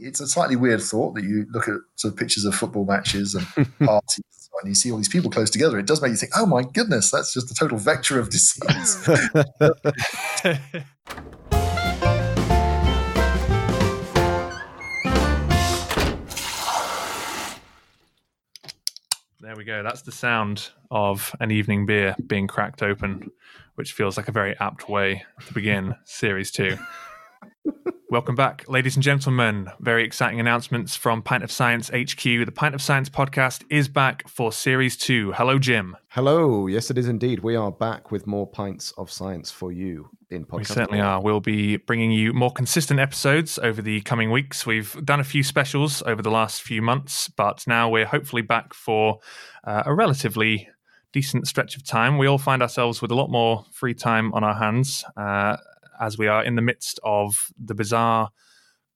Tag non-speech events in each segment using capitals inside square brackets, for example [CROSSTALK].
It's a slightly weird thought that you look at sort of pictures of football matches and [LAUGHS] parties and you see all these people close together. It does make you think, oh my goodness, that's just a total vector of disease. [LAUGHS] There we go. That's the sound of an evening beer being cracked open, which feels like a very apt way to begin series two. Welcome back, ladies and gentlemen. Very exciting announcements from Pint of Science HQ. The Pint of Science podcast is back for series two. Hello, Jim. Hello. Yes, it is indeed. We are back with more pints of science for you in podcast. We certainly are. We'll be bringing you more consistent episodes over the coming weeks. We've done a few specials over the last few months, but now we're hopefully back for uh, a relatively decent stretch of time. We all find ourselves with a lot more free time on our hands. Uh, as we are in the midst of the bizarre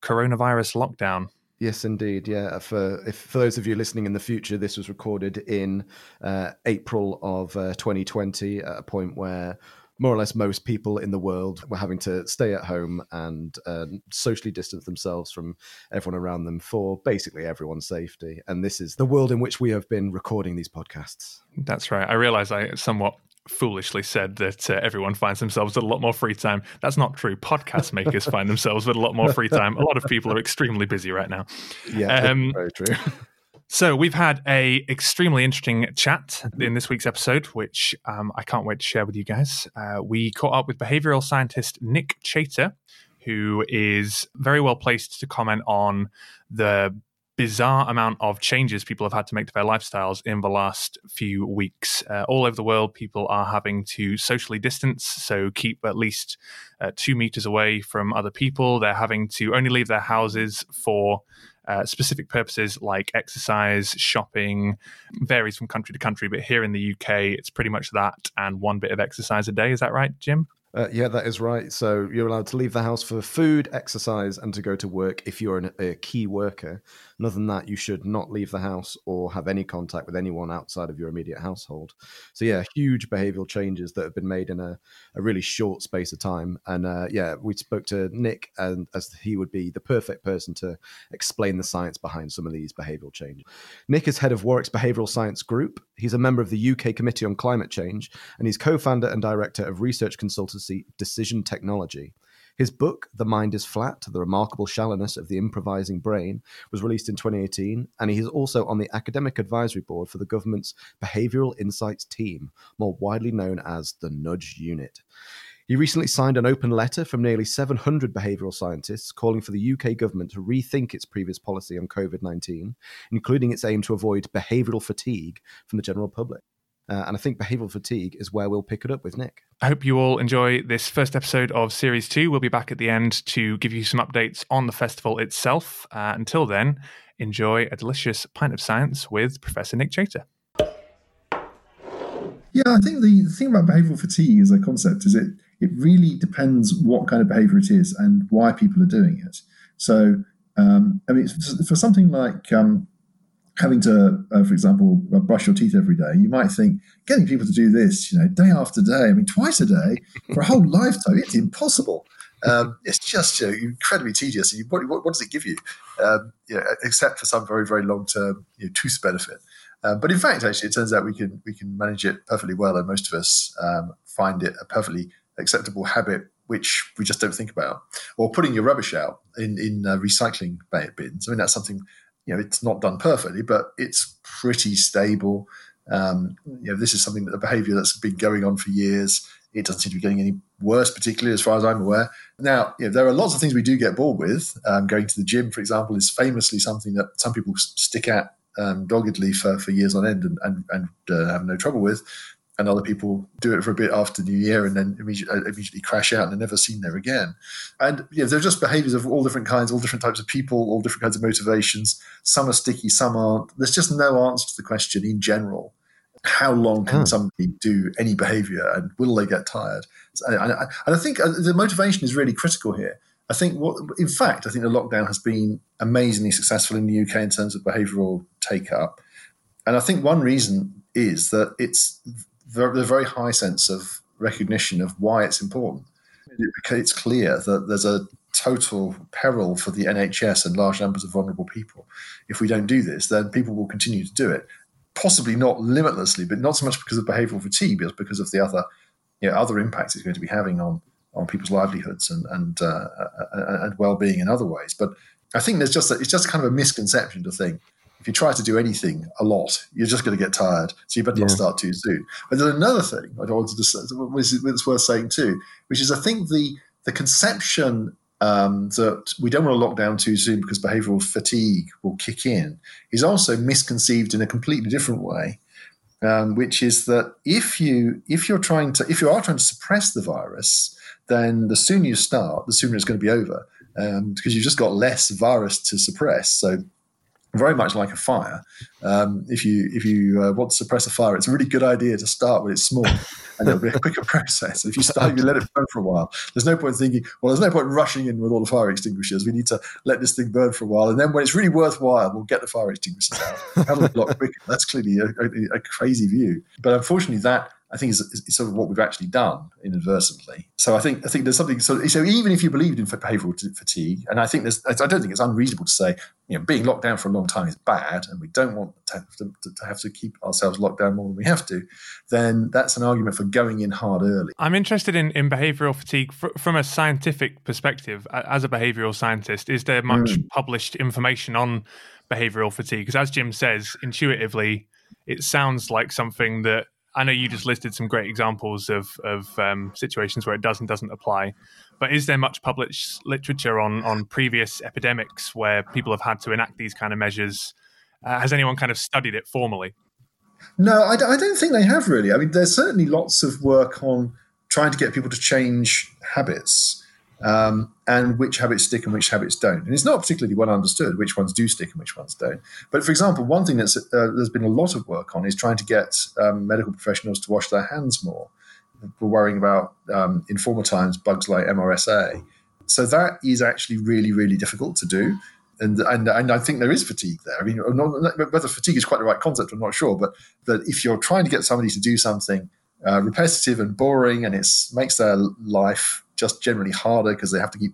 coronavirus lockdown. Yes, indeed. Yeah, for if for those of you listening in the future, this was recorded in uh, April of uh, 2020, at a point where more or less most people in the world were having to stay at home and uh, socially distance themselves from everyone around them for basically everyone's safety. And this is the world in which we have been recording these podcasts. That's right. I realize I somewhat foolishly said that uh, everyone finds themselves with a lot more free time. That's not true. Podcast [LAUGHS] makers find themselves with a lot more free time. A lot of people are extremely busy right now. Yeah, um, very true. [LAUGHS] So we've had a extremely interesting chat in this week's episode, which um, I can't wait to share with you guys. Uh, we caught up with behavioral scientist Nick Chater, who is very well placed to comment on the bizarre amount of changes people have had to make to their lifestyles in the last few weeks. Uh, all over the world, people are having to socially distance, so keep at least uh, two meters away from other people. They're having to only leave their houses for uh, specific purposes like exercise, shopping, varies from country to country. But here in the UK, it's pretty much that and one bit of exercise a day. Is that right, Jim? Uh, yeah, that is right. So you're allowed to leave the house for food, exercise, and to go to work if you're an, a key worker. And other than that, you should not leave the house or have any contact with anyone outside of your immediate household. So yeah, huge behavioural changes that have been made in a, a really short space of time. And uh, yeah, we spoke to Nick, and as he would be the perfect person to explain the science behind some of these behavioural changes. Nick is head of Warwick's Behavioural Science Group. He's a member of the UK Committee on Climate Change, and he's co-founder and director of research consultancy Decision Technology. His book, The Mind is Flat The Remarkable Shallowness of the Improvising Brain, was released in 2018, and he is also on the academic advisory board for the government's Behavioural Insights Team, more widely known as the Nudge Unit. He recently signed an open letter from nearly 700 behavioural scientists calling for the UK government to rethink its previous policy on COVID 19, including its aim to avoid behavioural fatigue from the general public. Uh, and I think behavioral fatigue is where we'll pick it up with Nick. I hope you all enjoy this first episode of Series 2. We'll be back at the end to give you some updates on the festival itself. Uh, until then, enjoy a delicious pint of science with Professor Nick Chater. Yeah, I think the, the thing about behavioral fatigue as a concept is it it really depends what kind of behavior it is and why people are doing it. So, um, I mean, for something like um, having to, uh, for example, uh, brush your teeth every day, you might think getting people to do this, you know, day after day, I mean, twice a day for a whole [LAUGHS] lifetime, it's impossible. Um, it's just you know, incredibly tedious. You, what, what, does it give you? Um, you know, except for some very, very long term you know, tooth benefit. Um, but in fact, actually, it turns out we can we can manage it perfectly well, and most of us um, find it a perfectly acceptable habit which we just don't think about. Or putting your rubbish out in in uh, recycling bins. I mean, that's something you know, it's not done perfectly, but it's pretty stable. Um, you know, this is something that a behaviour that's been going on for years. It doesn't seem to be getting any worse, particularly as far as I'm aware. Now, you know, there are lots of things we do get bored with. Um, going to the gym, for example, is famously something that some people stick at um, doggedly for, for years on end and, and, and uh, have no trouble with and other people do it for a bit after New Year and then immediately, uh, immediately crash out and are never seen there again. And you know, they're just behaviors of all different kinds, all different types of people, all different kinds of motivations. Some are sticky, some aren't. There's just no answer to the question in general. How long can oh. somebody do any behavior and will they get tired? And I, and I think uh, the motivation is really critical here. I think what, in fact, I think the lockdown has been amazingly successful in the UK in terms of behavioural take up. And I think one reason is that it's the very high sense of recognition of why it's important. It's clear that there's a total peril for the NHS and large numbers of vulnerable people. If we don't do this, then people will continue to do it. Possibly not limitlessly, but not so much because of behavioural fatigue, but because of the other, you know, other impacts it's going to be having on on people's livelihoods and and uh, and well being in other ways. But I think there's just a, it's just kind of a misconception to think if you try to do anything a lot, you're just going to get tired. So you better yeah. not start too soon. But there's another thing I wanted to say, is worth saying too, which is I think the the conception um, that we don't want to lock down too soon because behavioral fatigue will kick in is also misconceived in a completely different way. Um, which is that if you if you're trying to if you are trying to suppress the virus, then the sooner you start, the sooner it's going to be over, um, because you've just got less virus to suppress. So very much like a fire. Um, if you if you uh, want to suppress a fire, it's a really good idea to start when it's small, and it'll be a quicker [LAUGHS] process. If you start, you let it burn for a while. There's no point thinking, well, there's no point rushing in with all the fire extinguishers. We need to let this thing burn for a while, and then when it's really worthwhile, we'll get the fire extinguishers out. That'll be a lot quicker. That's clearly a, a, a crazy view, but unfortunately, that I think is, is, sort of what we've actually done inadvertently. So I think I think there's something. So, so even if you believed in behavioural fatigue, and I think there's, I don't think it's unreasonable to say, you know, being locked down for a long time is bad, and we don't want to have to, to have to keep ourselves locked down more than we have to. Then that's an argument for going in hard early. I'm interested in, in behavioural fatigue fr- from a scientific perspective. As a behavioural scientist, is there much mm. published information on behavioural fatigue? Because as Jim says, intuitively, it sounds like something that I know you just listed some great examples of of um, situations where it does and doesn't apply, but is there much published literature on on previous epidemics where people have had to enact these kind of measures? Uh, has anyone kind of studied it formally? No, I, I don't think they have really. I mean, there's certainly lots of work on trying to get people to change habits um, and which habits stick and which habits don't. And it's not particularly well understood which ones do stick and which ones don't. But for example, one thing that's uh, there's been a lot of work on is trying to get um, medical professionals to wash their hands more. We're worrying about um, in former times bugs like MRSA. So that is actually really, really difficult to do. And, and, and I think there is fatigue there. I mean, not, whether fatigue is quite the right concept, I'm not sure. But that if you're trying to get somebody to do something uh, repetitive and boring, and it makes their life just generally harder because they have to keep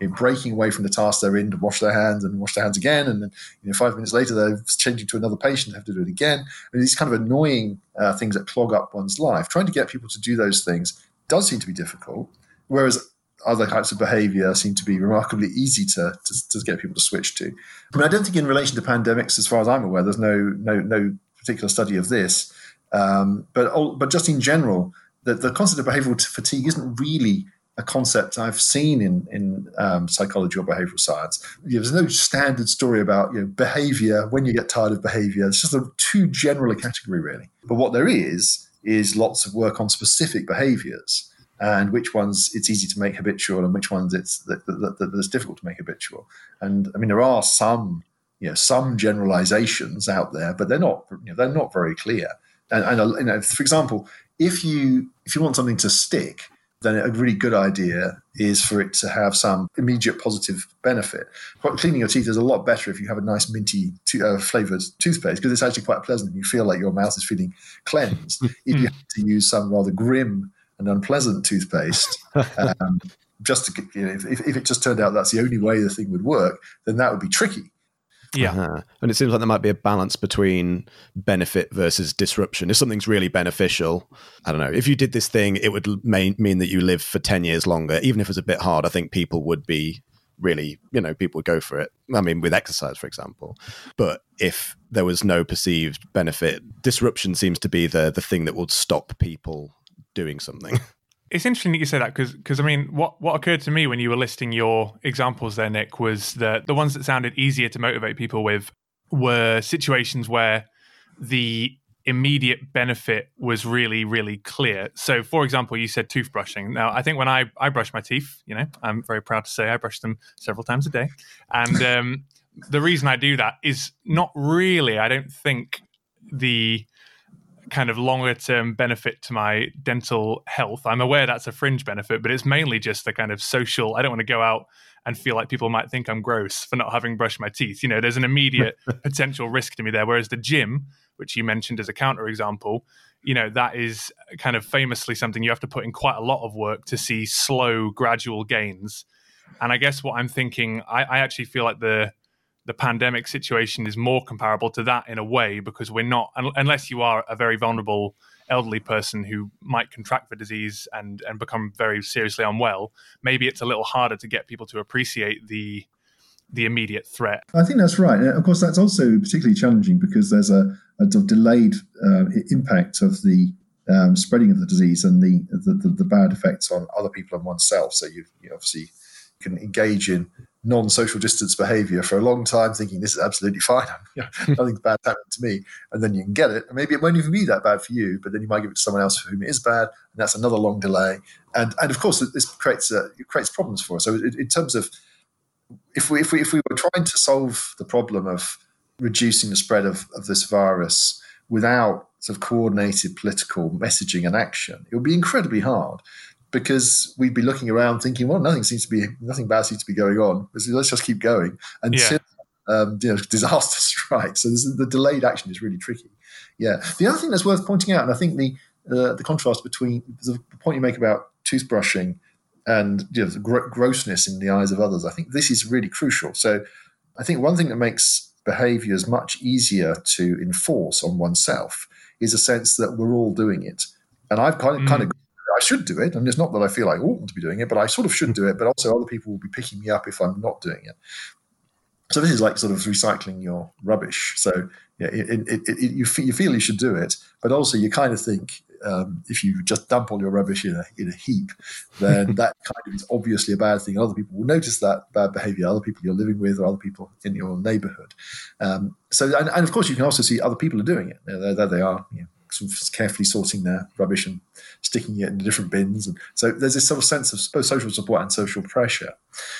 you know, breaking away from the task they're in to wash their hands and wash their hands again, and then you know five minutes later they're changing to another patient, have to do it again. And these kind of annoying uh, things that clog up one's life. Trying to get people to do those things does seem to be difficult, whereas other types of behavior seem to be remarkably easy to, to, to get people to switch to. I mean, I don't think in relation to pandemics, as far as I'm aware, there's no no no particular study of this. Um, but but just in general, the, the concept of behavioral fatigue isn't really a concept I've seen in in um, psychology or behavioral science. There's no standard story about you know, behavior when you get tired of behavior. It's just a too general a category, really. But what there is is lots of work on specific behaviors and which ones it's easy to make habitual and which ones it's that, that, that, that's difficult to make habitual. And I mean, there are some you know some generalizations out there, but they're not you know, they're not very clear. And, and you know, for example, if you if you want something to stick, then a really good idea is for it to have some immediate positive benefit. Cleaning your teeth is a lot better if you have a nice minty to, uh, flavored toothpaste because it's actually quite pleasant. And you feel like your mouth is feeling cleansed. [LAUGHS] if you have to use some rather grim and unpleasant toothpaste, [LAUGHS] um, just to, you know, if, if it just turned out that's the only way the thing would work, then that would be tricky. Yeah. Uh-huh. And it seems like there might be a balance between benefit versus disruption. If something's really beneficial, I don't know, if you did this thing, it would may, mean that you live for 10 years longer. Even if it's a bit hard, I think people would be really, you know, people would go for it. I mean, with exercise, for example. But if there was no perceived benefit, disruption seems to be the, the thing that would stop people doing something. [LAUGHS] It's interesting that you say that because because I mean what what occurred to me when you were listing your examples there, Nick, was that the ones that sounded easier to motivate people with were situations where the immediate benefit was really really clear. So, for example, you said toothbrushing. Now, I think when I I brush my teeth, you know, I'm very proud to say I brush them several times a day, and um, the reason I do that is not really. I don't think the kind of longer term benefit to my dental health. I'm aware that's a fringe benefit, but it's mainly just the kind of social. I don't want to go out and feel like people might think I'm gross for not having brushed my teeth. You know, there's an immediate [LAUGHS] potential risk to me there. Whereas the gym, which you mentioned as a counter example, you know, that is kind of famously something you have to put in quite a lot of work to see slow, gradual gains. And I guess what I'm thinking, I, I actually feel like the the pandemic situation is more comparable to that in a way because we're not unless you are a very vulnerable elderly person who might contract the disease and and become very seriously unwell maybe it's a little harder to get people to appreciate the the immediate threat i think that's right of course that's also particularly challenging because there's a, a delayed uh, impact of the um, spreading of the disease and the, the, the, the, bad effects on other people and oneself. So you obviously can engage in non-social distance behavior for a long time thinking this is absolutely fine. [LAUGHS] Nothing's bad happening to me. And then you can get it. And maybe it won't even be that bad for you but then you might give it to someone else for whom it is bad and that's another long delay. And and of course this creates uh, it creates problems for us. So in, in terms of if we if we if we were trying to solve the problem of reducing the spread of, of this virus without sort of coordinated political messaging and action it would be incredibly hard because we'd be looking around thinking, well, nothing seems to be nothing bad seems to be going on. Let's just keep going until yeah. um, you know [LAUGHS] disaster strikes. So the delayed action is really tricky. Yeah. The other thing that's worth pointing out, and I think the uh, the contrast between the point you make about toothbrushing and you know, the gr- grossness in the eyes of others, I think this is really crucial. So I think one thing that makes behaviors much easier to enforce on oneself is a sense that we're all doing it. And I've kind of, mm. kind of I should do it. And it's not that I feel like I oughtn't to be doing it, but I sort of should do it. But also, other people will be picking me up if I'm not doing it. So this is like sort of recycling your rubbish. So yeah, it, it, it, you, feel, you feel you should do it, but also you kind of think um, if you just dump all your rubbish in a, in a heap, then [LAUGHS] that kind of is obviously a bad thing. Other people will notice that bad behavior, other people you're living with, or other people in your neighborhood. Um, so, and, and, of course, you can also see other people are doing it. There, there they are, you know, sort of carefully sorting their rubbish and sticking it in different bins. And so there's this sort of sense of both social support and social pressure.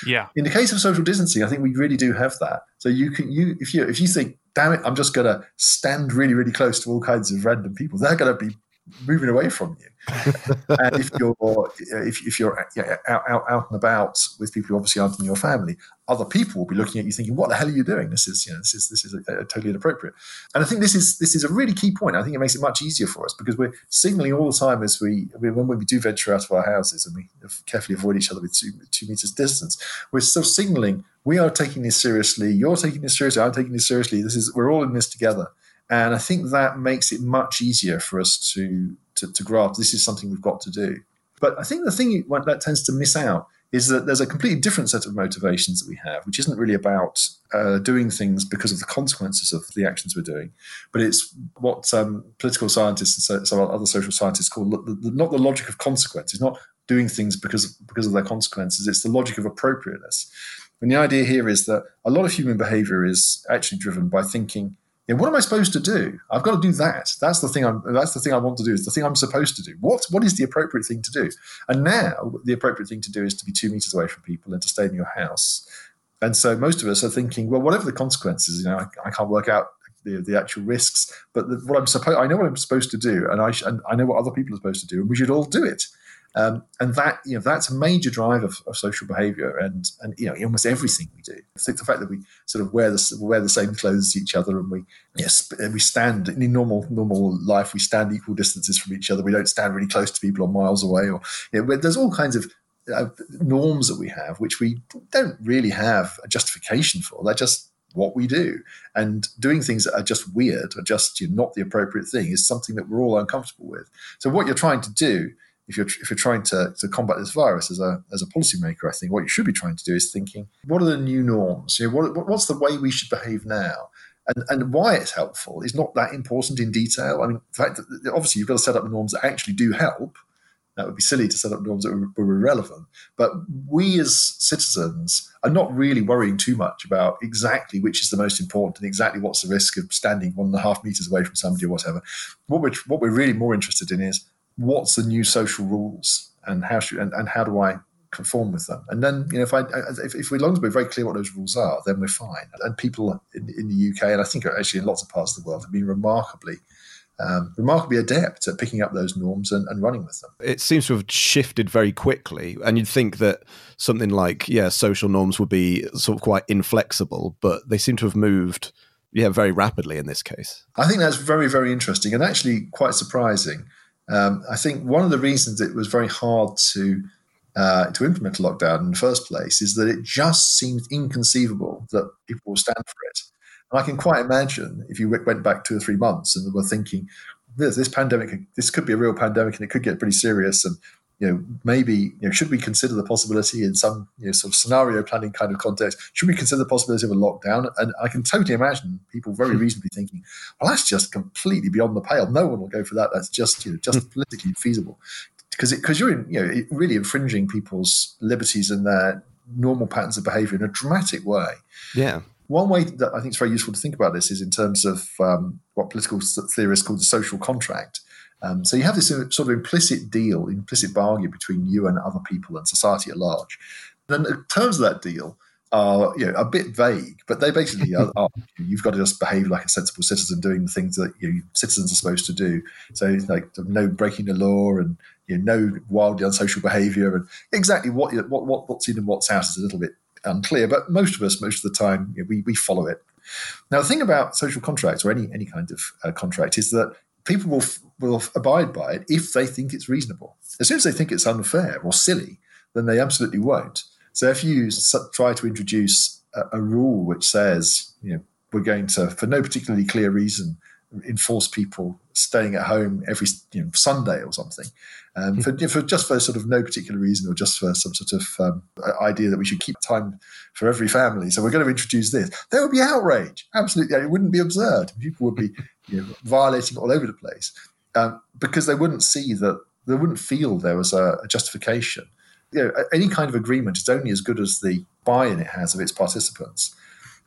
Yeah. In the case of social distancing, I think we really do have that. So you can you if you if you think, damn it, I'm just gonna stand really, really close to all kinds of random people, they're gonna be moving away from you. and if you're if, if you're out, out, out and about with people who obviously aren't in your family, other people will be looking at you thinking, "What the hell are you doing? This is you know this is this is a, a totally inappropriate." And I think this is this is a really key point. I think it makes it much easier for us because we're signaling all the time as we when we do venture out of our houses and we carefully avoid each other with two two meters distance. We're still signaling we are taking this seriously. You're taking this seriously. I'm taking this seriously. This is we're all in this together. And I think that makes it much easier for us to, to, to grasp this is something we've got to do. But I think the thing that tends to miss out is that there's a completely different set of motivations that we have, which isn't really about uh, doing things because of the consequences of the actions we're doing, but it's what um, political scientists and some other social scientists call the, the, not the logic of consequence. It's not doing things because of, because of their consequences. It's the logic of appropriateness. And the idea here is that a lot of human behavior is actually driven by thinking yeah, what am I supposed to do? I've got to do that. That's the thing. I'm, that's the thing I want to do. It's the thing I'm supposed to do. What what is the appropriate thing to do? And now the appropriate thing to do is to be two meters away from people and to stay in your house. And so most of us are thinking, well, whatever the consequences, you know, I, I can't work out the, the actual risks, but the, what I'm supposed, I know what I'm supposed to do, and I sh- and I know what other people are supposed to do, and we should all do it. Um, and that you know that's a major drive of, of, social behaviour and and you know almost everything we do. I think the fact that we sort of wear the wear the same clothes as each other and we yes we stand in normal normal life we stand equal distances from each other. We don't stand really close to people or miles away or you know, there's all kinds of uh, norms that we have which we don't really have a justification for. They're just what we do. And doing things that are just weird or just you know, not the appropriate thing is something that we're all uncomfortable with. So what you're trying to do if you're if you're trying to, to combat this virus as a as a policymaker, I think what you should be trying to do is thinking, what are the new norms? You know, what, what's the way we should behave now? And, and why it's helpful is not that important in detail. I mean, the fact that obviously you've got to set up norms that actually do help. That would be silly to set up norms that were, were irrelevant. But we as citizens are not really worrying too much about exactly which is the most important and exactly what's the risk of standing one and a half meters away from somebody or whatever. What we're, what we're really more interested in is what's the new social rules and how should and, and how do I conform with them? And then you know if I if, if we long as we're very clear what those rules are, then we're fine. And people in, in the UK and I think actually in lots of parts of the world have been remarkably um, remarkably adept at picking up those norms and, and, running with them. It seems to have shifted very quickly, and you'd think that something like yeah, social norms would be sort of quite inflexible, but they seem to have moved yeah very rapidly in this case. I think that's very very interesting and actually quite surprising. Um, I think one of the reasons it was very hard to uh, to implement a lockdown in the first place is that it just seemed inconceivable that people will stand for it. And I can quite imagine if you went back two or three months and were thinking, this, this pandemic, this could be a real pandemic and it could get pretty serious. And you know, maybe you know, should we consider the possibility in some you know, sort of scenario planning kind of context? Should we consider the possibility of a lockdown? And I can totally imagine people very hmm. reasonably thinking, "Well, that's just completely beyond the pale. No one will go for that. That's just you know, just hmm. politically feasible." Because because you're in, you know really infringing people's liberties and their normal patterns of behaviour in a dramatic way. Yeah. One way that I think is very useful to think about this is in terms of um, what political theorists call the social contract. Um, so you have this sort of implicit deal, implicit bargain between you and other people and society at large. Then the terms of that deal are you know a bit vague, but they basically are, are, [LAUGHS] you've got to just behave like a sensible citizen, doing the things that you know, citizens are supposed to do. So like no breaking the law and you know, no wildly unsocial behaviour and exactly what, what what what's in and what's out is a little bit unclear. But most of us, most of the time, you know, we we follow it. Now, the thing about social contracts or any any kind of uh, contract is that people will will abide by it if they think it's reasonable. As soon as they think it's unfair or silly, then they absolutely won't. So if you try to introduce a, a rule which says, you know, we're going to, for no particularly clear reason, enforce people staying at home every you know, Sunday or something, um, hmm. for, for, just for sort of no particular reason or just for some sort of um, idea that we should keep time for every family. So we're going to introduce this. There would be outrage. Absolutely, it wouldn't be absurd. People would be you know, violating all over the place um, because they wouldn't see that they wouldn't feel there was a, a justification. You know, any kind of agreement is only as good as the buy-in it has of its participants.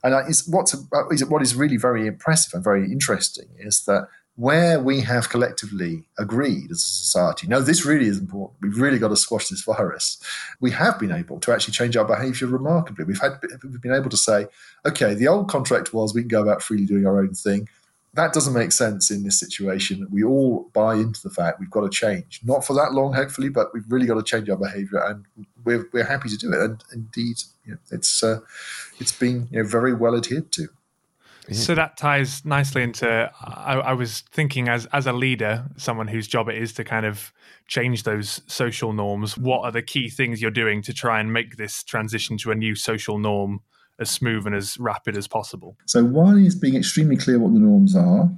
And uh, what's uh, what is really very impressive and very interesting is that where we have collectively agreed as a society, no, this really is important. We've really got to squash this virus. We have been able to actually change our behaviour remarkably. We've had we've been able to say, okay, the old contract was we can go about freely doing our own thing that doesn't make sense in this situation. We all buy into the fact we've got to change, not for that long, hopefully, but we've really got to change our behaviour, and we're, we're happy to do it. And indeed, you know, it's uh, it's been you know, very well adhered to. So that ties nicely into. I, I, was thinking, as as a leader, someone whose job it is to kind of change those social norms. What are the key things you're doing to try and make this transition to a new social norm as smooth and as rapid as possible. So one is being extremely clear what the norms are,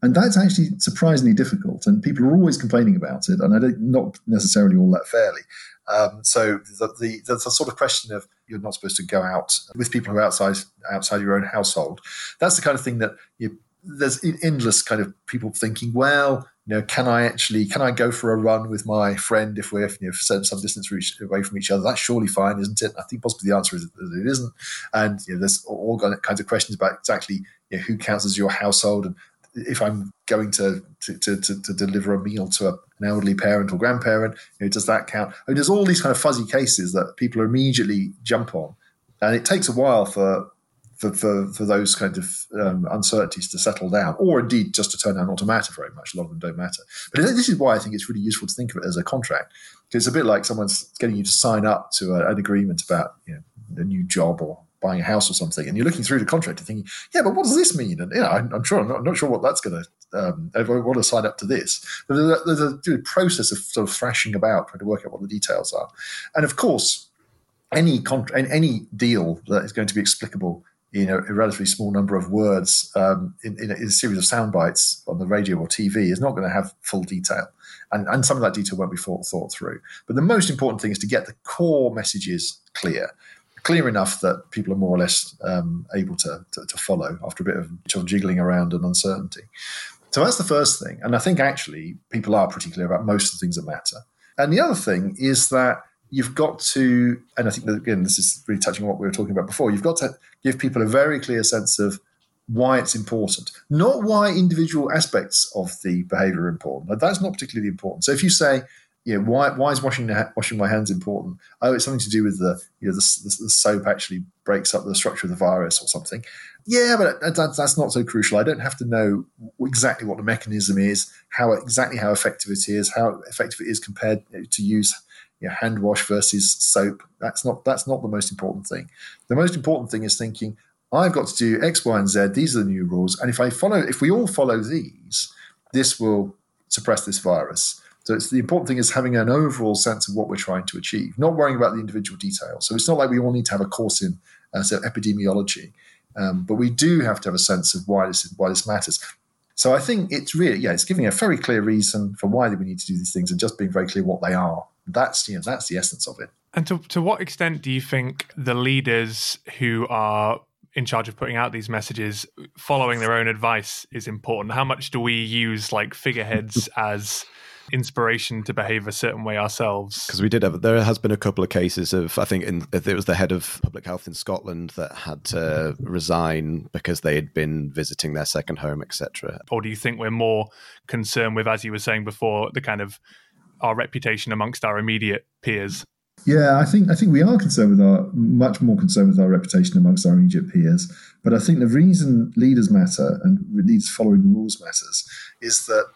and that's actually surprisingly difficult. And people are always complaining about it, and I don't not necessarily all that fairly. Um, so the, the, the sort of question of you're not supposed to go out with people who are outside outside your own household. That's the kind of thing that you, there's endless kind of people thinking, well, you know, can I actually can I go for a run with my friend if we're you know, some distance away from each other? That's surely fine, isn't it? I think possibly the answer is that it isn't. And you know, there's all kinds of questions about exactly you know, who counts as your household and if I'm going to to, to, to deliver a meal to a, an elderly parent or grandparent, you know, does that count? I mean, there's all these kind of fuzzy cases that people immediately jump on, and it takes a while for for, for, for those kind of um, uncertainties to settle down, or indeed just to turn out not to matter very much. A lot of them don't matter. But this is why I think it's really useful to think of it as a contract. Because it's a bit like someone's getting you to sign up to a, an agreement about you know, a new job or buying a house or something, and you're looking through the contract and thinking, yeah, but what does this mean? And you know, I'm, I'm sure I'm not, I'm not, sure what that's going to. Um, I want to sign up to this. There's a, there's a process of sort of thrashing about, trying to work out what the details are, and of course, any contract, any deal that is going to be explicable you know, a relatively small number of words um, in, in, a, in, a, series of sound bites on the radio or TV is not going to have full detail. And, and some of that detail won't be thought, thought through. But the most important thing is to get the core messages clear, clear enough that people are more or less um, able to, to, to, follow after a bit of jiggling around and uncertainty. So that's the first thing. And I think actually people are pretty clear about most of the things that matter. And the other thing is that you've got to, and I think that, again, this is really touching on what we were talking about before, you've got to give people a very clear sense of why it's important, not why individual aspects of the behavior are important. That's not particularly important. So if you say, you know, why, why is washing washing my hands important? Oh, it's something to do with the you know the, the, the soap actually breaks up the structure of the virus or something. Yeah, but that, that's not so crucial. I don't have to know exactly what the mechanism is, how exactly how effective it is, how effective it is compared to use you know, hand wash versus soap. That's not that's not the most important thing. The most important thing is thinking, I've got to do X, Y, and Z. These are the new rules, and if I follow, if we all follow these, this will suppress this virus. So it's the important thing is having an overall sense of what we're trying to achieve, not worrying about the individual details. So it's not like we all need to have a course in uh, so epidemiology, um, but we do have to have a sense of why this why this matters. So I think it's really yeah, it's giving a very clear reason for why we need to do these things and just being very clear what they are. That's you know that's the essence of it. And to to what extent do you think the leaders who are in charge of putting out these messages following their own advice is important? How much do we use like figureheads [LAUGHS] as inspiration to behave a certain way ourselves. Because we did have, there has been a couple of cases of, I think in, it was the head of public health in Scotland that had to resign because they had been visiting their second home, etc. Or do you think we're more concerned with, as you were saying before, the kind of our reputation amongst our immediate peers? Yeah, I think I think we are concerned with our much more concerned with our reputation amongst our immediate peers. But I think the reason leaders matter and leaders following the rules matters is that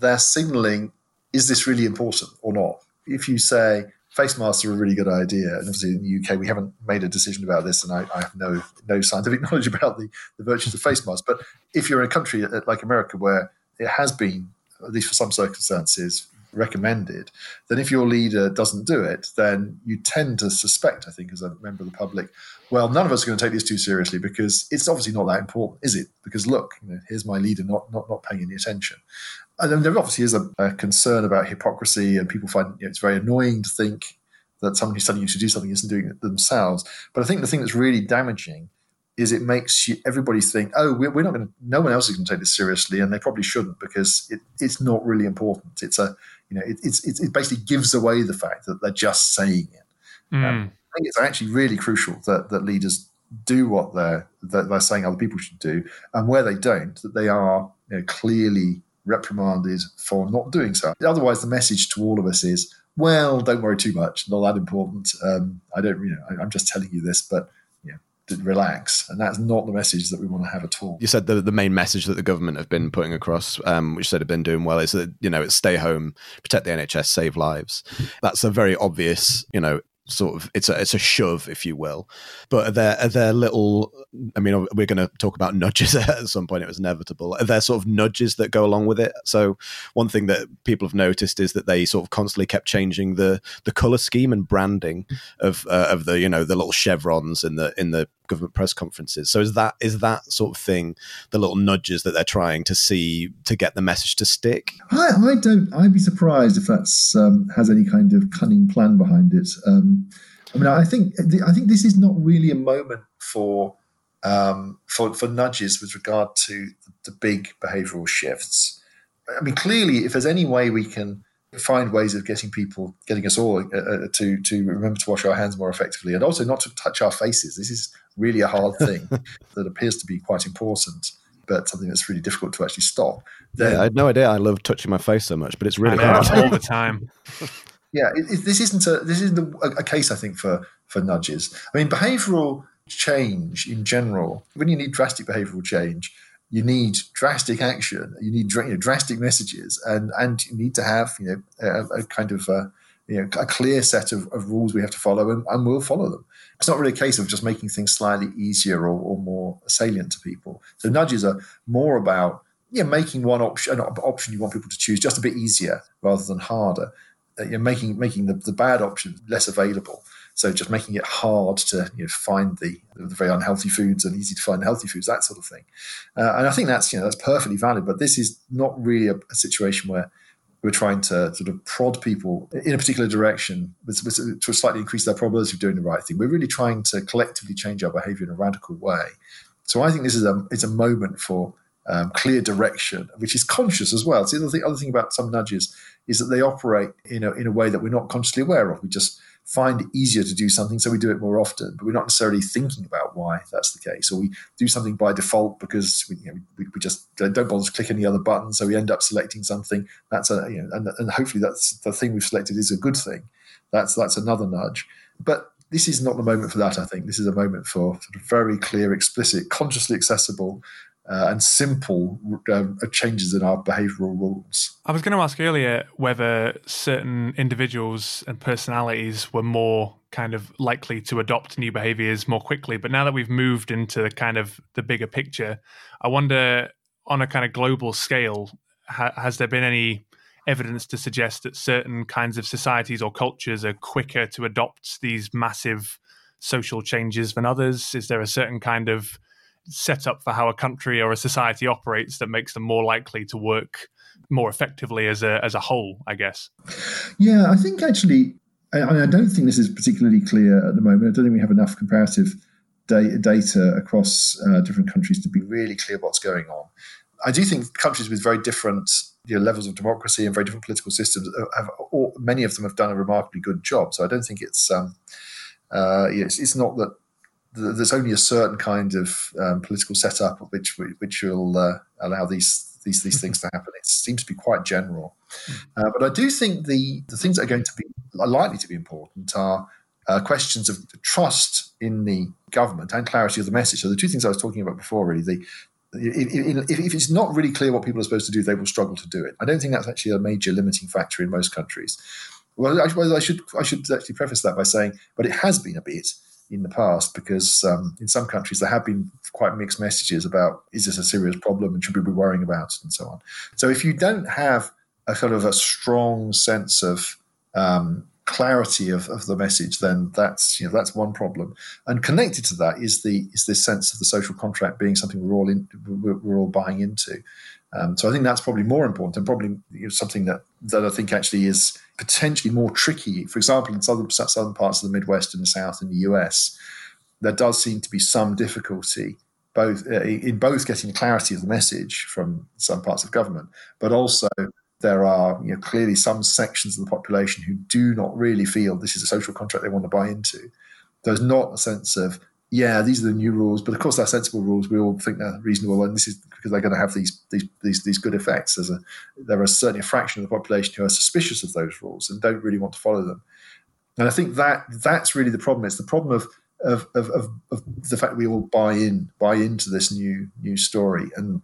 they're signalling is this really important or not? If you say face masks are a really good idea, and obviously in the UK we haven't made a decision about this, and I, I have no no scientific [LAUGHS] knowledge about the, the virtues of face masks. But if you're in a country uh, like America where it has been, at least for some circumstances, recommended, then if your leader doesn't do it, then you tend to suspect, I think, as a member of the public, well, none of us are going to take this too seriously because it's obviously not that important, is it? Because look, you know, here's my leader not, not, not paying any attention. And then there obviously is a, a concern about hypocrisy, and people find you know, it's very annoying to think that someone who's telling you to do something isn't doing it themselves. But I think the thing that's really damaging is it makes you, everybody think, oh, we're, we're not going to, no one else is going to take this seriously, and they probably shouldn't because it, it's not really important. It's a, you know, it, it's, it basically gives away the fact that they're just saying it. Mm. Um, I think it's actually really crucial that, that leaders do what they're that they're saying other people should do, and where they don't, that they are you know, clearly reprimanded for not doing so. Otherwise, the message to all of us is, well, don't worry too much, not that important. Um, I don't, you know, I, I'm just telling you this, but relax. And that's not the message that we want to have at all. You said the, the main message that the government have been putting across, um, which said have been doing well, is that, you know, it's stay home, protect the NHS, save lives. That's a very obvious, you know, sort of it's a it's a shove, if you will. But are there are there little? I mean, we're going to talk about nudges [LAUGHS] at some point. It was inevitable. Are there sort of nudges that go along with it? So one thing that people have noticed is that they sort of constantly kept changing the the color scheme and branding of uh, of the you know the little chevrons in the in the government press conferences. So is that is that sort of thing the little nudges that they're trying to see to get the message to stick? I, I don't. I'd be surprised if that's um, has any kind of cunning plan behind it. Um, I mean, I think I think this is not really a moment for um, for for nudges with regard to the big behavioural shifts. I mean, clearly, if there's any way we can find ways of getting people, getting us all uh, uh, to to remember to wash our hands more effectively, and also not to touch our faces. This is really a hard [LAUGHS] thing that appears to be quite important, but something that's really difficult to actually stop. Then, yeah, I had no idea. I love touching my face so much, but it's really hard all the time. [LAUGHS] yeah, it, it, this isn't a this isn't a, a case I think for for nudges. I mean, behavioural change in general. When you need drastic behavioural change, you need drastic action, you need you know, drastic messages, and and you need to have you know a, a kind of a, you know a clear set of, of rules we have to follow, and, and, we'll follow them. It's not really a case of just making things slightly easier or, or more salient to people. So nudges are more about yeah making one option an option you want people to choose just a bit easier rather than harder. Uh, you're making making the, the bad option less available. So just making it hard to you know, find the, the, very unhealthy foods and easy to find healthy foods, that sort of thing. Uh, and I think that's you know that's perfectly valid. But this is not really a, a situation where we're trying to sort of prod people in a particular direction to slightly increase their probability of doing the right thing. We're really trying to collectively change our behavior in a radical way. So I think this is a it's a moment for um, clear direction, which is conscious as well. So the other thing, other thing about some nudges is that they operate in a, in a way that we're not consciously aware of. We just find it easier to do something, so we do it more often. But we're not necessarily thinking about why that's the case, or we do something by default because we, you know, we, we just don't bother to click any other button, so we end up selecting something. That's a you know, and, and hopefully that's the thing we've selected is a good thing. That's that's another nudge. But this is not the moment for that. I think this is a moment for sort of very clear, explicit, consciously accessible uh, and simple uh, changes in our behavioral rules. I was going to ask earlier whether certain individuals and personalities were more kind of likely to adopt new behaviors more quickly. But now that we've moved into the kind of the bigger picture, I wonder on a kind of global scale, ha- has there been any evidence to suggest that certain kinds of societies or cultures are quicker to adopt these massive social changes than others? Is there a certain kind of setup for how a country or a society operates that makes them more likely to work more effectively as a as a whole? I guess. Yeah, I think actually, I, I don't think this is particularly clear at the moment. I don't think we have enough comparative data, data across uh, different countries to be really clear what's going on. I do think countries with very different you know, levels of democracy and very different political systems have, all, many of them have done a remarkably good job. So I don't think it's um, uh, it's, it's, not that there's only a certain kind of um, political setup which which will uh, allow these these these things to happen. It seems to be quite general, uh, but I do think the the things that are going to be likely to be important are uh, questions of trust in the government and clarity of the message. So the two things I was talking about before, really, the if, if, it's not really clear what people are supposed to do, they will struggle to do it. I don't think that's actually a major limiting factor in most countries. Well, I, well, I should I should actually preface that by saying, but it has been a bit in the past because um, in some countries there have been quite mixed messages about is this a serious problem and should we be worrying about it and so on. So if you don't have a kind of a strong sense of um, clarity of, of the message, then that's you know that's one problem. And connected to that is the is this sense of the social contract being something we're all in, we're, all buying into. Um, so I think that's probably more important and probably something that that I think actually is potentially more tricky. For example, in southern southern parts of the Midwest and the South in the US, there does seem to be some difficulty both uh, in both getting clarity of the message from some parts of government, but also there are you know, clearly some sections of the population who do not really feel this is a social contract they want to buy into. There's not a sense of, yeah, these are the new rules, but of course they're sensible rules. We all think they're reasonable, and this is because they're going to have these these these, these good effects. There's a there are certainly a fraction of the population who are suspicious of those rules and don't really want to follow them. And I think that that's really the problem. It's the problem of of, of, of, of the fact we all buy in buy into this new new story and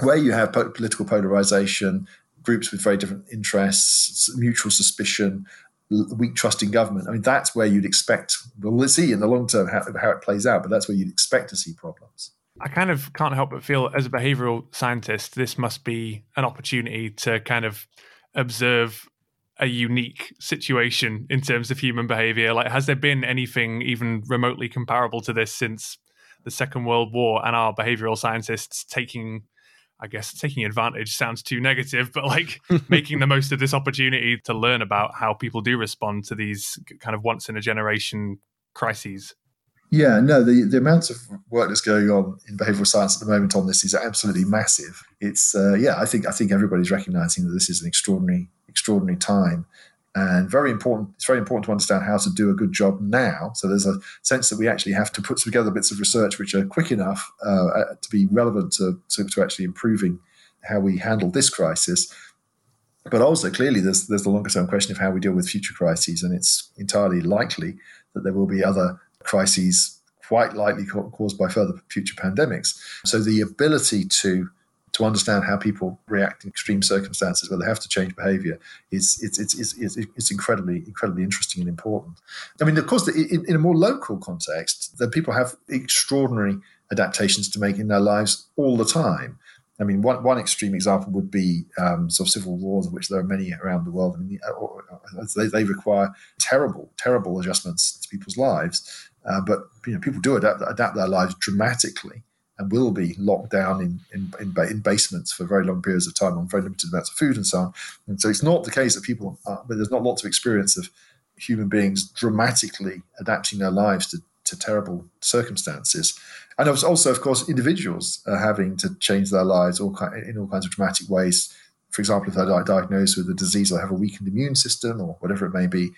where you have political polarization groups with very different interests, mutual suspicion, weak trust in government. I mean, that's where you'd expect. Well, let's see in the long term how, how it plays out, but that's where you'd expect to see problems. I kind of can't help but feel, as a behavioral scientist, this must be an opportunity to kind of observe a unique situation in terms of human behavior. Like, has there been anything even remotely comparable to this since the Second World War and our behavioral scientists taking I guess taking advantage sounds too negative, but like [LAUGHS] making the most of this opportunity to learn about how people do respond to these kind of once in a generation crises. Yeah, no, the, the amount of work that's going on in behavioral science at the moment on this is absolutely massive. It's uh, yeah, I think I think everybody's recognizing that this is an extraordinary extraordinary time, and very important. It's very important to understand how to do a good job now. So there's a sense that we actually have to put together bits of research which are quick enough uh, uh, to be relevant to, to, to actually improving how we handle this crisis. But also, clearly, there's there's the longer term question of how we deal with future crises, and it's entirely likely that there will be other crises, quite likely caused by further future pandemics. So the ability to to understand how people react in extreme circumstances where they have to change behavior is it's it's, it's, it's incredibly incredibly interesting and important. I mean, of course, in, in, a more local context, that people have extraordinary adaptations to make in their lives all the time. I mean, one, one extreme example would be um, sort of civil wars, of which there are many around the world. I mean, uh, they, they require terrible, terrible adjustments to people's lives. Uh, but you know, people do adapt, adapt their lives dramatically and will be locked down in, in, in, in, basements for very long periods of time on very limited amounts of food and so on. And so it's not the case that people, are, but there's not lots of experience of human beings dramatically adapting their lives to, to terrible circumstances. And also, of course, individuals are having to change their lives all in all kinds of dramatic ways. For example, if they're diagnosed with a disease or have a weakened immune system or whatever it may be.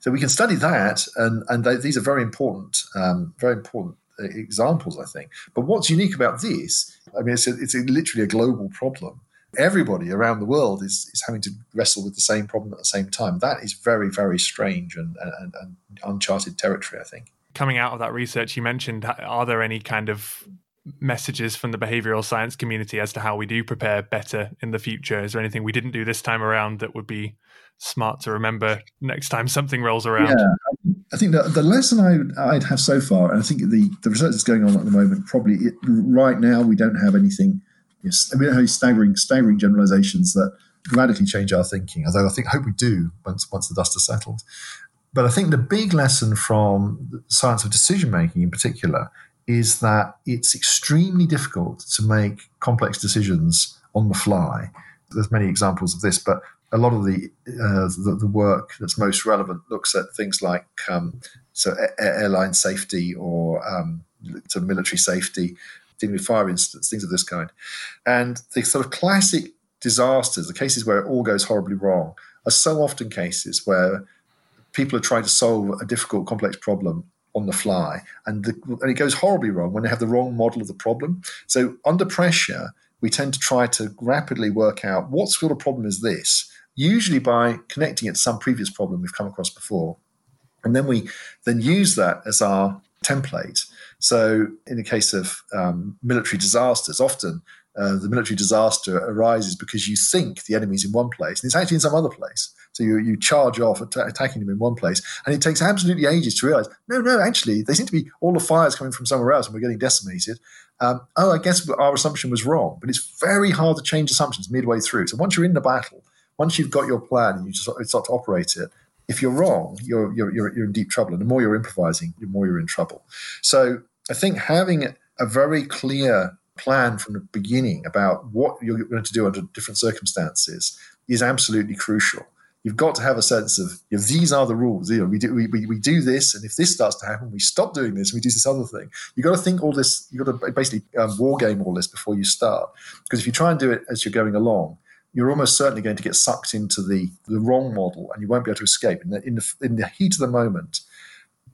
So we can study that, and, and these are very important, um, very important examples, I think. But what's unique about this, I mean, it's, a, it's a, literally a global problem. Everybody around the world is, is having to wrestle with the same problem at the same time. That is very, very strange and, and, and uncharted territory, I think. Coming out of that research you mentioned, are there any kind of messages from the behavioral science community as to how we do prepare better in the future? Is there anything we didn't do this time around that would be smart to remember next time something rolls around? Yeah, I think the, the lesson I would, I'd have so far, and I think the, the research that's going on at the moment, probably it, right now we don't have anything. Yes, we don't have any staggering staggering generalizations that radically change our thinking. Although I think hope we do once once the dust has settled. But I think the big lesson from the science of decision making in particular is that it's extremely difficult to make complex decisions on the fly. There's many examples of this, but a lot of the uh, the, the, work that's most relevant looks at things like um, so airline safety or um, to military safety, dealing with fire incidents, things of this kind, and the sort of classic disasters, the cases where it all goes horribly wrong, are so often cases where people are trying to solve a difficult, complex problem on the fly, and, the, and it goes horribly wrong when they have the wrong model of the problem. So under pressure, we tend to try to rapidly work out what sort of problem is this, usually by connecting it to some previous problem we've come across before, and then we then use that as our template. So in the case of um, military disasters, often uh, the military disaster arises because you think the enemy's in one place and it's actually in some other place. So you, you charge off attacking them in one place, and it takes absolutely ages to realize no, no, actually, they seem to be all the fires coming from somewhere else, and we're getting decimated. Um, oh, I guess our assumption was wrong, but it's very hard to change assumptions midway through. So once you're in the battle, once you've got your plan and you just start to operate it, if you're wrong, you're, you're, you're, you're in deep trouble. And the more you're improvising, the more you're in trouble. So I think having a very clear plan from the beginning about what you're going to do under different circumstances is absolutely crucial. You've got to have a sense of you know, these are the rules. You know, we do we, we, we do this, and if this starts to happen, we stop doing this, and we do this other thing. You've got to think all this. You've got to basically um, war game all this before you start. Because if you try and do it as you're going along, you're almost certainly going to get sucked into the the wrong model, and you won't be able to escape. In the in the, in the heat of the moment,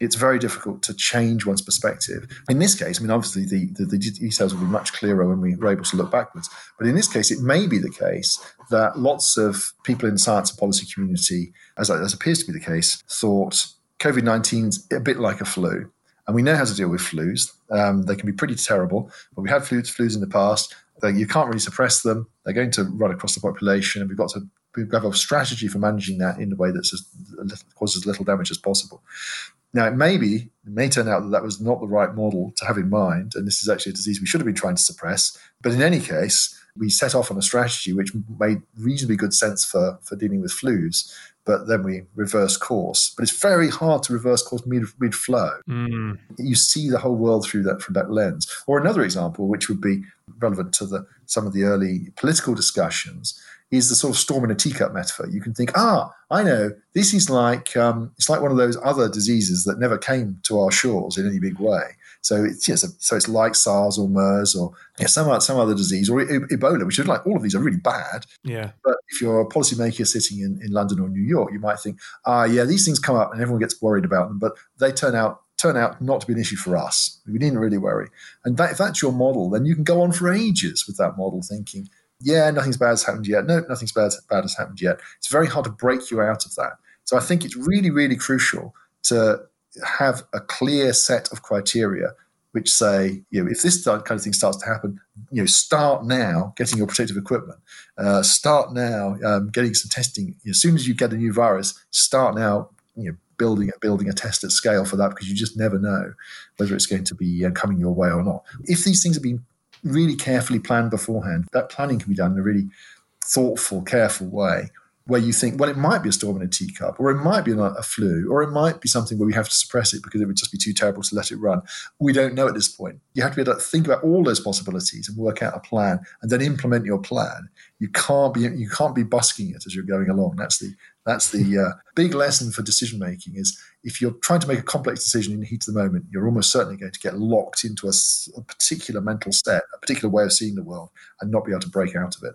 it's very difficult to change one's perspective. In this case, I mean, obviously the, the, the, details will be much clearer when we are able to look backwards. But in this case, it may be the case that lots of people in the science and policy community, as, as appears to be the case, thought COVID 19 is a bit like a flu. And we know how to deal with flus. Um, they can be pretty terrible, but we had flus, flus in the past. You can't really suppress them. They're going to run across the population, and we've got to we have a strategy for managing that in a way that causes as little damage as possible. Now, it may be, it may turn out that that was not the right model to have in mind, and this is actually a disease we should have been trying to suppress. But in any case, we set off on a strategy which made reasonably good sense for, for dealing with flus, but then we reverse course. But it's very hard to reverse course mid, mid flow. Mm. You see the whole world through that from that lens. Or another example, which would be relevant to the some of the early political discussions, is the sort of storm in a teacup metaphor. You can think, ah, I know, this is like um, it's like one of those other diseases that never came to our shores in any big way. So it's yes, so it's like SARS or MERS or some some other disease or Ebola, which is like all of these are really bad. Yeah. But if you're a policymaker sitting in, in London or New York, you might think, ah, yeah, these things come up and everyone gets worried about them, but they turn out turn out not to be an issue for us. We didn't really worry. And that, if that's your model, then you can go on for ages with that model, thinking yeah, nothing's bad has happened yet. No, nothing's bad, bad has happened yet. It's very hard to break you out of that. So I think it's really, really crucial to have a clear set of criteria which say, you know, if this kind of thing starts to happen, you know, start now getting your protective equipment. Uh, start now um, getting some testing. As soon as you get a new virus, start now, you know, building building a test at scale for that because you just never know whether it's going to be uh, coming your way or not. If these things have been really carefully planned beforehand. That planning can be done in a really thoughtful, careful way where you think, well, it might be a storm in a teacup, or it might be a flu, or it might be something where we have to suppress it because it would just be too terrible to let it run. We don't know at this point. You have to be able to think about all those possibilities and work out a plan, and then implement your plan. You can't be you can't be busking it as you're going along. That's the that's the uh, big lesson for decision making. Is if you're trying to make a complex decision in the heat of the moment, you're almost certainly going to get locked into a, a particular mental set, a particular way of seeing the world, and not be able to break out of it.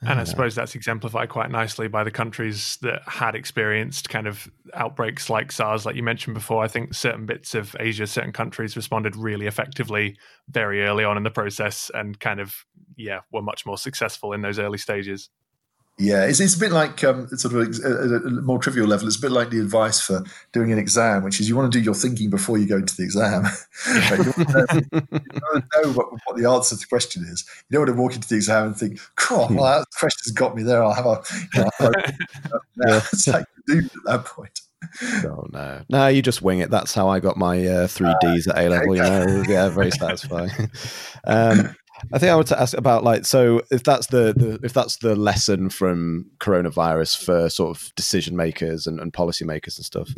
And I suppose that's exemplified quite nicely by the countries that had experienced kind of outbreaks like SARS, like you mentioned before. I think certain bits of Asia, certain countries responded really effectively very early on in the process and kind of, yeah, were much more successful in those early stages. Yeah, it's, it's a bit like um, sort of a, a, more trivial level. It's a bit like the advice for doing an exam, which is you want to do your thinking before you go into the exam. [LAUGHS] you, want know, [LAUGHS] you to know what, what, the answer to the question is. You don't want to walk into the exam and think, "Cool, well, that question's got me there. I'll have a." You know, I'll have a [LAUGHS] it's like do at that point. Oh no, no, you just wing it. That's how I got my uh, three Ds at A level. You know, yeah, very satisfying. Um, I think I want to ask about like so if that's the, the if that's the lesson from coronavirus for sort of decision makers and, and policymakers and stuff,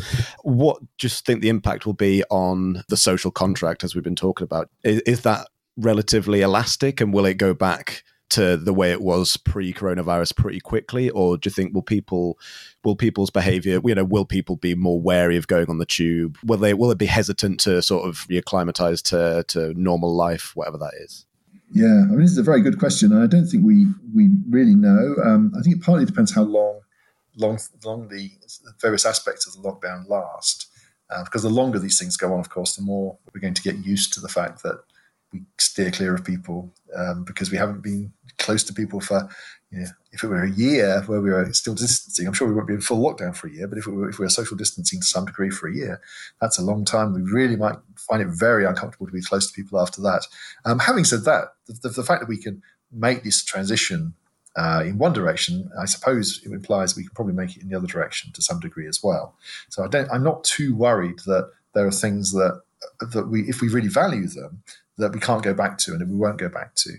what just think the impact will be on the social contract as we've been talking about? Is, is that relatively elastic and will it go back to the way it was pre-coronavirus pretty quickly? Or do you think will people will people's behavior you know will people be more wary of going on the tube? Will they will it be hesitant to sort of reacclimatize to to normal life whatever that is yeah i mean this is a very good question and i don't think we we really know. Um, i think it partly depends how long long long the various aspects of the lockdown last. Uh, because the longer these things go on of course the more we're going to get used to the fact that we steer clear of people um, because we haven't been close to people for, know, if it were a year where we were still distancing, I'm sure we won't be in full lockdown for a year, but if we were, if we were social distancing to some degree for a year, that's a long time. We really might find it very uncomfortable to be close to people after that. Um, having said that, the, the, the, fact that we can make this transition uh, in one direction, I suppose it implies we can probably make it in the other direction to some degree as well. So I don't, I'm not too worried that there are things that that we, if we really value them, that we can't go back to and we won't go back to.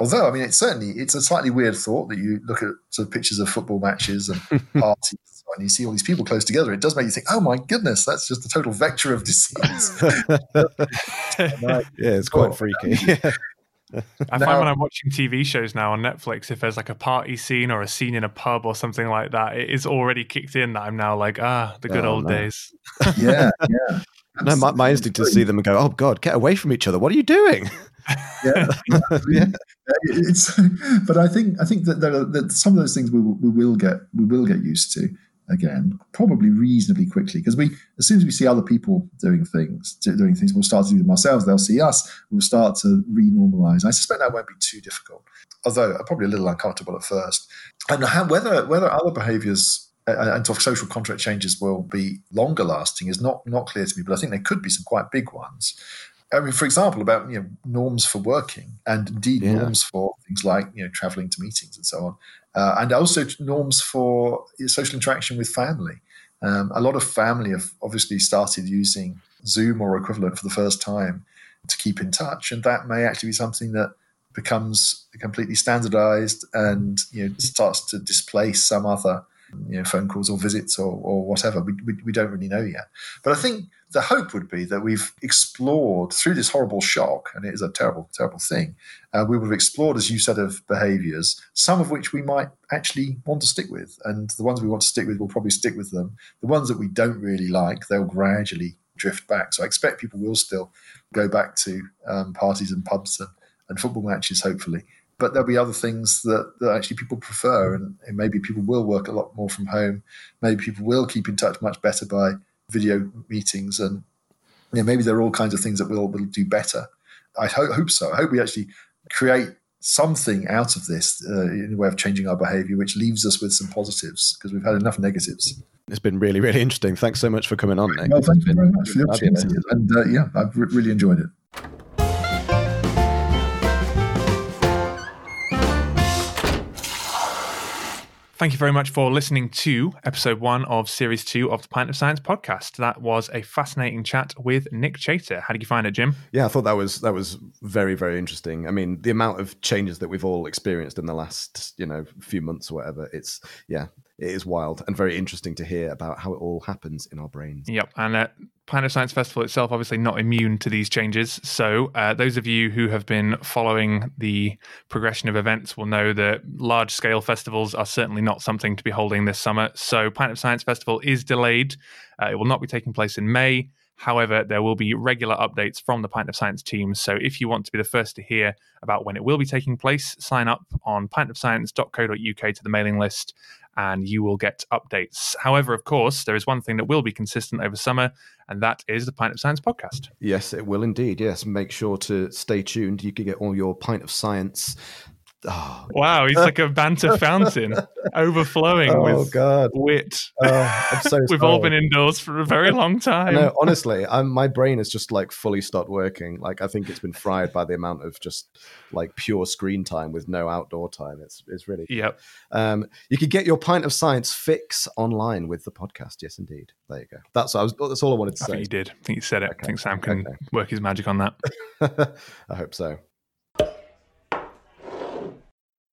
Although, I mean, it's certainly it's a slightly weird thought that you look at sort of pictures of football matches and [LAUGHS] parties and you see all these people close together. It does make you think, oh my goodness, that's just a total vector of disease. [LAUGHS] [LAUGHS] yeah, it's quite freaky. I now, find when I'm watching TV shows now on Netflix, if there's like a party scene or a scene in a pub or something like that, it is already kicked in that I'm now like, ah, the good oh, old no. days. yeah, yeah. No, my, my instinct to see them and go, "Oh God, get away from each other! What are you doing?" [LAUGHS] yeah, [LAUGHS] yeah. But I think I think that, there are, that some of those things we will, we will get we will get used to again, probably reasonably quickly because we as soon as we see other people doing things doing things, we'll start to do them ourselves. They'll see us. We'll start to renormalize. I suspect that won't be too difficult, although uh, probably a little uncomfortable at first. And how, whether whether other behaviours and social contract changes will be longer lasting is not not clear to me, but I think there could be some quite big ones. I mean, for example, about you know norms for working and indeed yeah. norms for things like you know traveling to meetings and so on, uh, and also norms for social interaction with family. Um, a lot of family have obviously started using Zoom or equivalent for the first time to keep in touch, and that may actually be something that becomes completely standardized and you know starts to displace some other you know, phone calls or visits or, or whatever. We, we, we, don't really know yet. But I think the hope would be that we've explored through this horrible shock, and it is a terrible, terrible thing. Uh, we would have explored a new set of behaviors, some of which we might actually want to stick with. And the ones we want to stick with, we'll probably stick with them. The ones that we don't really like, they'll gradually drift back. So I expect people will still go back to um, parties and pubs and, and football matches, hopefully but there'll be other things that, that actually people prefer, and, and, maybe people will work a lot more from home. Maybe people will keep in touch much better by video meetings, and you know, maybe there are all kinds of things that we'll, we'll do better. I ho- hope so. I hope we actually create something out of this uh, in a way of changing our behavior, which leaves us with some positives because we've had enough negatives. It's been really, really interesting. Thanks so much for coming on, Nick. Well, thank you very much for the opportunity. And uh, yeah, I've re- really enjoyed it. Thank you very much for listening to episode one of series two of the Pint of Science podcast. That was a fascinating chat with Nick Chater. How did you find it, Jim? Yeah, I thought that was that was very very interesting. I mean, the amount of changes that we've all experienced in the last you know few months or whatever. It's yeah, it is wild and very interesting to hear about how it all happens in our brains. Yep, and uh, Pint of Science Festival itself obviously not immune to these changes. So uh, those of you who have been following the progression of events will know that large scale festivals are certainly not something to be holding this summer. So Pint of Science Festival is delayed. Uh, it will not be taking place in May. However, there will be regular updates from the Pint of Science team. So if you want to be the first to hear about when it will be taking place, sign up on pintofscience.co.uk to the mailing list and you will get updates. However, of course, there is one thing that will be consistent over summer, and that is the Pint of Science podcast. Yes, it will indeed. Yes, make sure to stay tuned. You can get all your Pint of Science Oh. Wow, he's like a [LAUGHS] banter fountain, overflowing oh, with God. wit. Oh, I'm so [LAUGHS] We've all been indoors for a very long time. No, honestly, I'm, my brain has just like fully stopped working. Like I think it's been fried by the amount of just like pure screen time with no outdoor time. It's it's really yep. Um, you could get your pint of science fix online with the podcast. Yes, indeed. There you go. That's I was. That's all I wanted to I say. you did. I think you said it. Okay. I think Sam can okay. work his magic on that. [LAUGHS] I hope so.